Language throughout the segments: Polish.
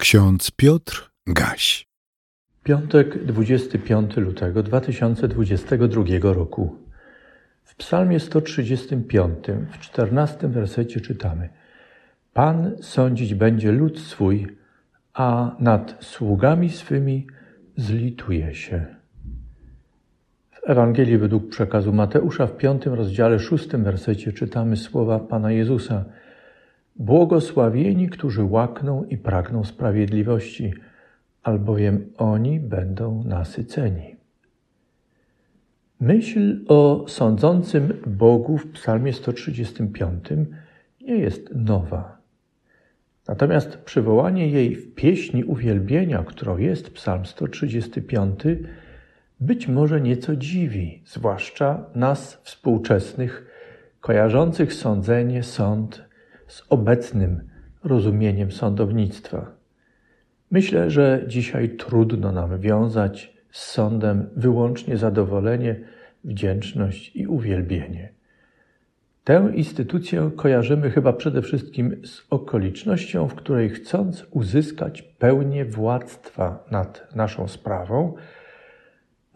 Ksiądz Piotr Gaś. Piątek, 25 lutego 2022 roku. W Psalmie 135, w 14 wersecie czytamy: Pan sądzić będzie lud swój, a nad sługami swymi zlituje się. W Ewangelii według przekazu Mateusza w piątym rozdziale, szóstym wersecie czytamy słowa Pana Jezusa – Błogosławieni, którzy łakną i pragną sprawiedliwości, albowiem oni będą nasyceni. Myśl o sądzącym Bogu w Psalmie 135 nie jest nowa. Natomiast przywołanie jej w pieśni uwielbienia, którą jest Psalm 135, być może nieco dziwi, zwłaszcza nas współczesnych, kojarzących sądzenie, sąd z obecnym rozumieniem sądownictwa. Myślę, że dzisiaj trudno nam wiązać z sądem wyłącznie zadowolenie, wdzięczność i uwielbienie. Tę instytucję kojarzymy chyba przede wszystkim z okolicznością, w której chcąc uzyskać pełnię władztwa nad naszą sprawą,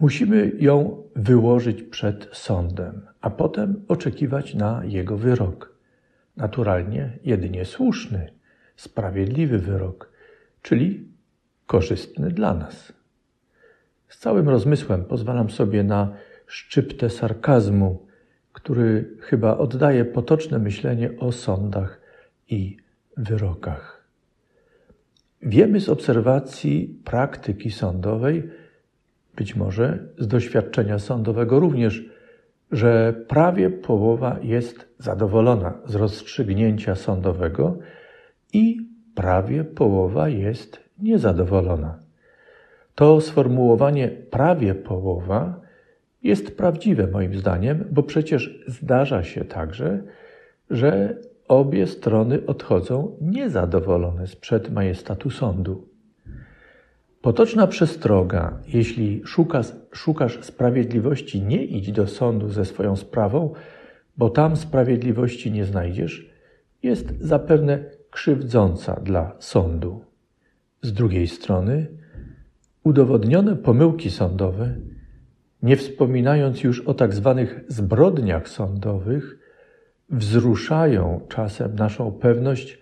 musimy ją wyłożyć przed sądem, a potem oczekiwać na jego wyrok naturalnie jedynie słuszny, sprawiedliwy wyrok, czyli korzystny dla nas. Z całym rozmysłem pozwalam sobie na szczyptę sarkazmu, który chyba oddaje potoczne myślenie o sądach i wyrokach. Wiemy z obserwacji praktyki sądowej, być może z doświadczenia sądowego również, że prawie połowa jest zadowolona z rozstrzygnięcia sądowego i prawie połowa jest niezadowolona. To sformułowanie prawie połowa jest prawdziwe moim zdaniem, bo przecież zdarza się także, że obie strony odchodzą niezadowolone z przedmajestatu sądu. Potoczna przestroga, jeśli szukasz, szukasz sprawiedliwości, nie idź do sądu ze swoją sprawą, bo tam sprawiedliwości nie znajdziesz, jest zapewne krzywdząca dla sądu. Z drugiej strony, udowodnione pomyłki sądowe, nie wspominając już o tak zwanych zbrodniach sądowych, wzruszają czasem naszą pewność,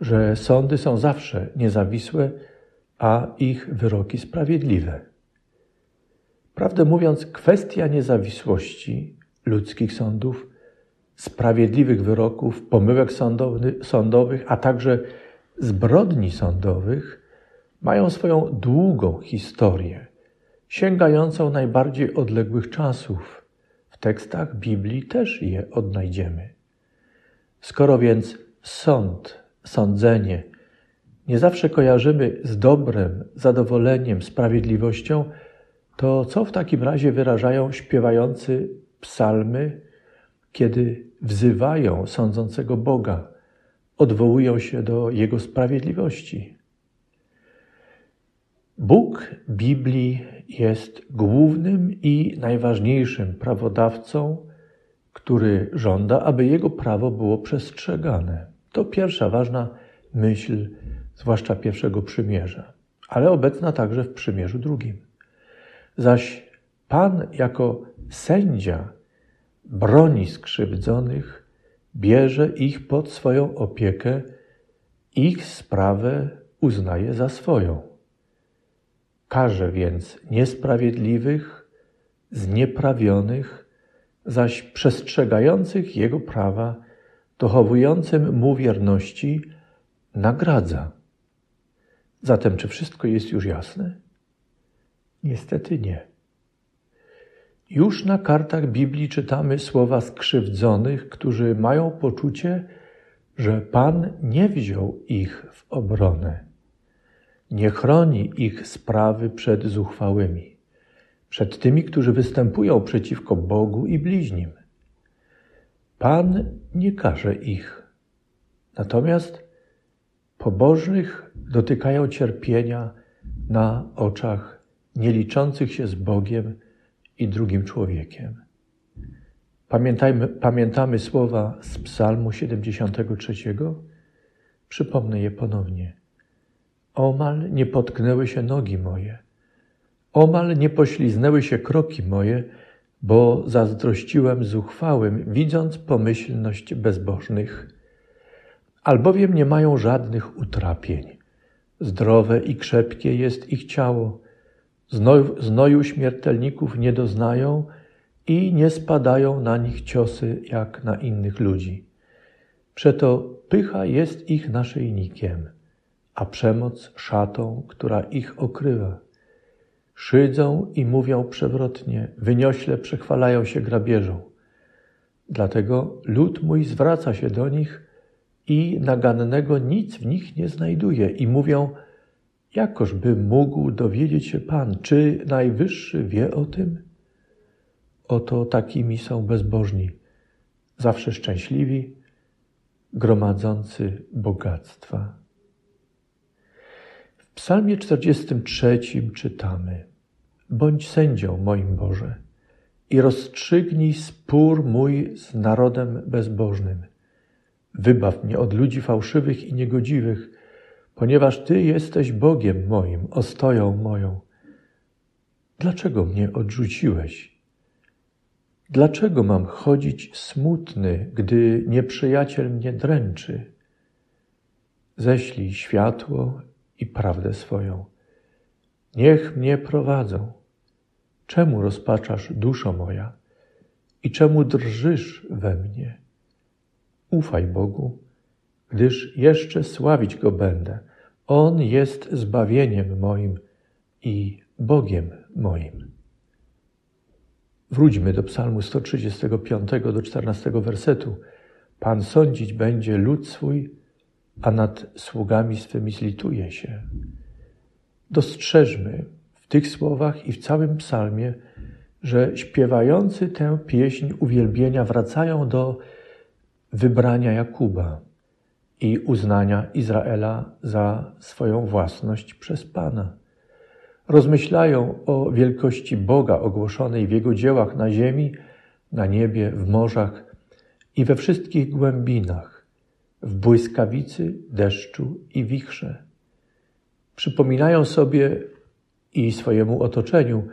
że sądy są zawsze niezawisłe a ich wyroki sprawiedliwe. Prawdę mówiąc, kwestia niezawisłości ludzkich sądów, sprawiedliwych wyroków, pomyłek sądowych, a także zbrodni sądowych mają swoją długą historię, sięgającą najbardziej odległych czasów. W tekstach Biblii też je odnajdziemy. Skoro więc sąd, sądzenie, nie zawsze kojarzymy z dobrem, zadowoleniem, sprawiedliwością, to co w takim razie wyrażają śpiewający psalmy, kiedy wzywają sądzącego Boga, odwołują się do Jego sprawiedliwości? Bóg Biblii jest głównym i najważniejszym prawodawcą, który żąda, aby Jego prawo było przestrzegane. To pierwsza ważna myśl zwłaszcza pierwszego przymierza, ale obecna także w przymierzu drugim. Zaś Pan jako sędzia broni skrzywdzonych, bierze ich pod swoją opiekę, ich sprawę uznaje za swoją. Karze więc niesprawiedliwych, znieprawionych, zaś przestrzegających Jego prawa, dochowującym Mu wierności, nagradza. Zatem, czy wszystko jest już jasne? Niestety nie. Już na kartach Biblii czytamy słowa skrzywdzonych, którzy mają poczucie, że Pan nie wziął ich w obronę, nie chroni ich sprawy przed zuchwałymi, przed tymi, którzy występują przeciwko Bogu i bliźnim. Pan nie karze ich, natomiast pobożnych dotykają cierpienia na oczach nieliczących się z Bogiem i drugim człowiekiem. Pamiętajmy, pamiętamy słowa z Psalmu 73. Przypomnę je ponownie. Omal nie potknęły się nogi moje, omal nie pośliznęły się kroki moje, bo zazdrościłem zuchwałym, widząc pomyślność bezbożnych. Albowiem nie mają żadnych utrapień. Zdrowe i krzepkie jest ich ciało. Znoju, znoju śmiertelników nie doznają i nie spadają na nich ciosy jak na innych ludzi. Przeto pycha jest ich naszyjnikiem, a przemoc szatą, która ich okrywa. Szydzą i mówią przewrotnie, wyniośle przechwalają się grabieżą. Dlatego lud mój zwraca się do nich i nagannego nic w nich nie znajduje i mówią, jakoż by mógł dowiedzieć się Pan, czy Najwyższy wie o tym? Oto takimi są bezbożni, zawsze szczęśliwi, gromadzący bogactwa. W Psalmie 43 czytamy: Bądź sędzią moim Boże i rozstrzygnij spór mój z narodem bezbożnym. Wybaw mnie od ludzi fałszywych i niegodziwych, ponieważ Ty jesteś Bogiem moim, ostoją moją. Dlaczego mnie odrzuciłeś? Dlaczego mam chodzić smutny, gdy nieprzyjaciel mnie dręczy? Ześlij światło i prawdę swoją. Niech mnie prowadzą. Czemu rozpaczasz, duszo moja? I czemu drżysz we mnie? Ufaj Bogu, gdyż jeszcze sławić Go będę. On jest zbawieniem moim i Bogiem moim. Wróćmy do Psalmu 135 do 14 wersetu. Pan sądzić będzie lud swój, a nad sługami swymi zlituje się. Dostrzeżmy w tych słowach i w całym psalmie, że śpiewający tę pieśń uwielbienia wracają do wybrania Jakuba i uznania Izraela za swoją własność przez Pana rozmyślają o wielkości Boga ogłoszonej w Jego dziełach na ziemi, na niebie, w morzach i we wszystkich głębinach, w błyskawicy, deszczu i wichrze. Przypominają sobie i swojemu otoczeniu,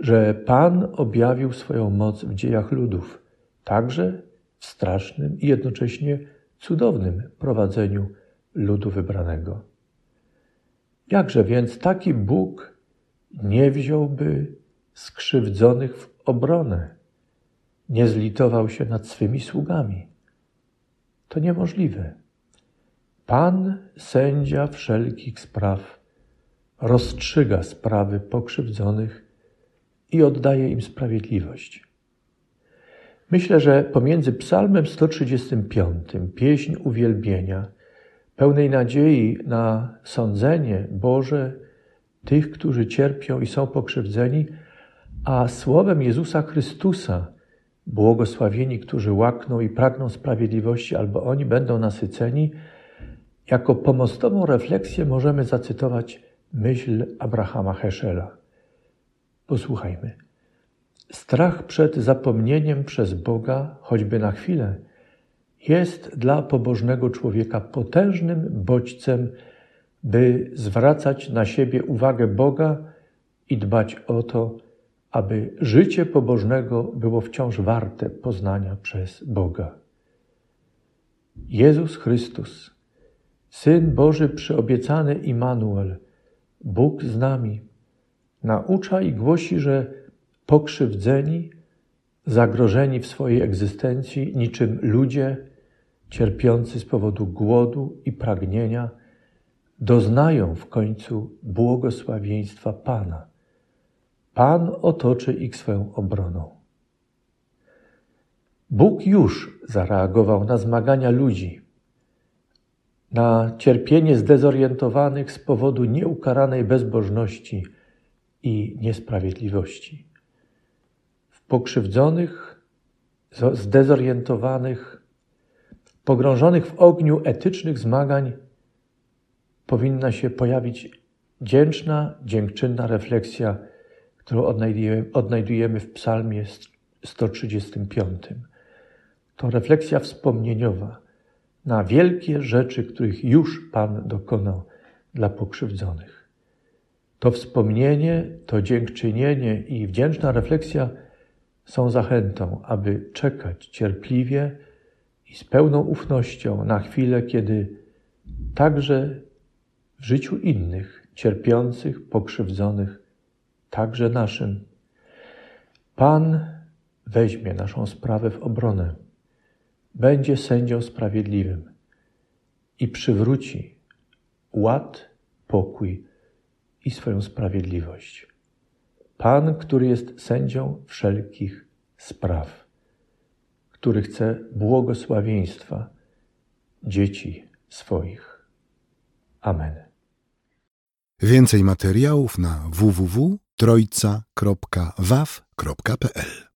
że Pan objawił swoją moc w dziejach ludów, także strasznym i jednocześnie cudownym prowadzeniu ludu wybranego. Jakże więc taki Bóg nie wziąłby skrzywdzonych w obronę, nie zlitował się nad swymi sługami. To niemożliwe. Pan, sędzia wszelkich spraw, rozstrzyga sprawy pokrzywdzonych i oddaje im sprawiedliwość. Myślę, że pomiędzy Psalmem 135, pieśń uwielbienia, pełnej nadziei na sądzenie Boże tych, którzy cierpią i są pokrzywdzeni, a słowem Jezusa Chrystusa, błogosławieni, którzy łakną i pragną sprawiedliwości, albo oni będą nasyceni, jako pomostową refleksję możemy zacytować myśl Abrahama Heschela. Posłuchajmy. Strach przed zapomnieniem przez Boga, choćby na chwilę, jest dla pobożnego człowieka potężnym bodźcem by zwracać na siebie uwagę Boga i dbać o to, aby życie pobożnego było wciąż warte poznania przez Boga. Jezus Chrystus, Syn Boży przyobiecany Immanuel, Bóg z nami, naucza i głosi, że pokrzywdzeni, zagrożeni w swojej egzystencji, niczym ludzie cierpiący z powodu głodu i pragnienia, doznają w końcu błogosławieństwa Pana. Pan otoczy ich swoją obroną. Bóg już zareagował na zmagania ludzi, na cierpienie zdezorientowanych z powodu nieukaranej bezbożności i niesprawiedliwości. Pokrzywdzonych, zdezorientowanych, pogrążonych w ogniu etycznych zmagań powinna się pojawić wdzięczna, dziękczynna refleksja, którą odnajdujemy, odnajdujemy w Psalmie 135. To refleksja wspomnieniowa na wielkie rzeczy, których już Pan dokonał dla pokrzywdzonych. To wspomnienie, to dziękczynienie i wdzięczna refleksja są zachętą, aby czekać cierpliwie i z pełną ufnością na chwilę, kiedy także w życiu innych, cierpiących, pokrzywdzonych, także naszym, Pan weźmie naszą sprawę w obronę, będzie sędzią sprawiedliwym i przywróci ład, pokój i swoją sprawiedliwość. Pan, który jest sędzią wszelkich spraw, który chce błogosławieństwa dzieci swoich. Amen. Więcej materiałów na www.trojca.waw.pl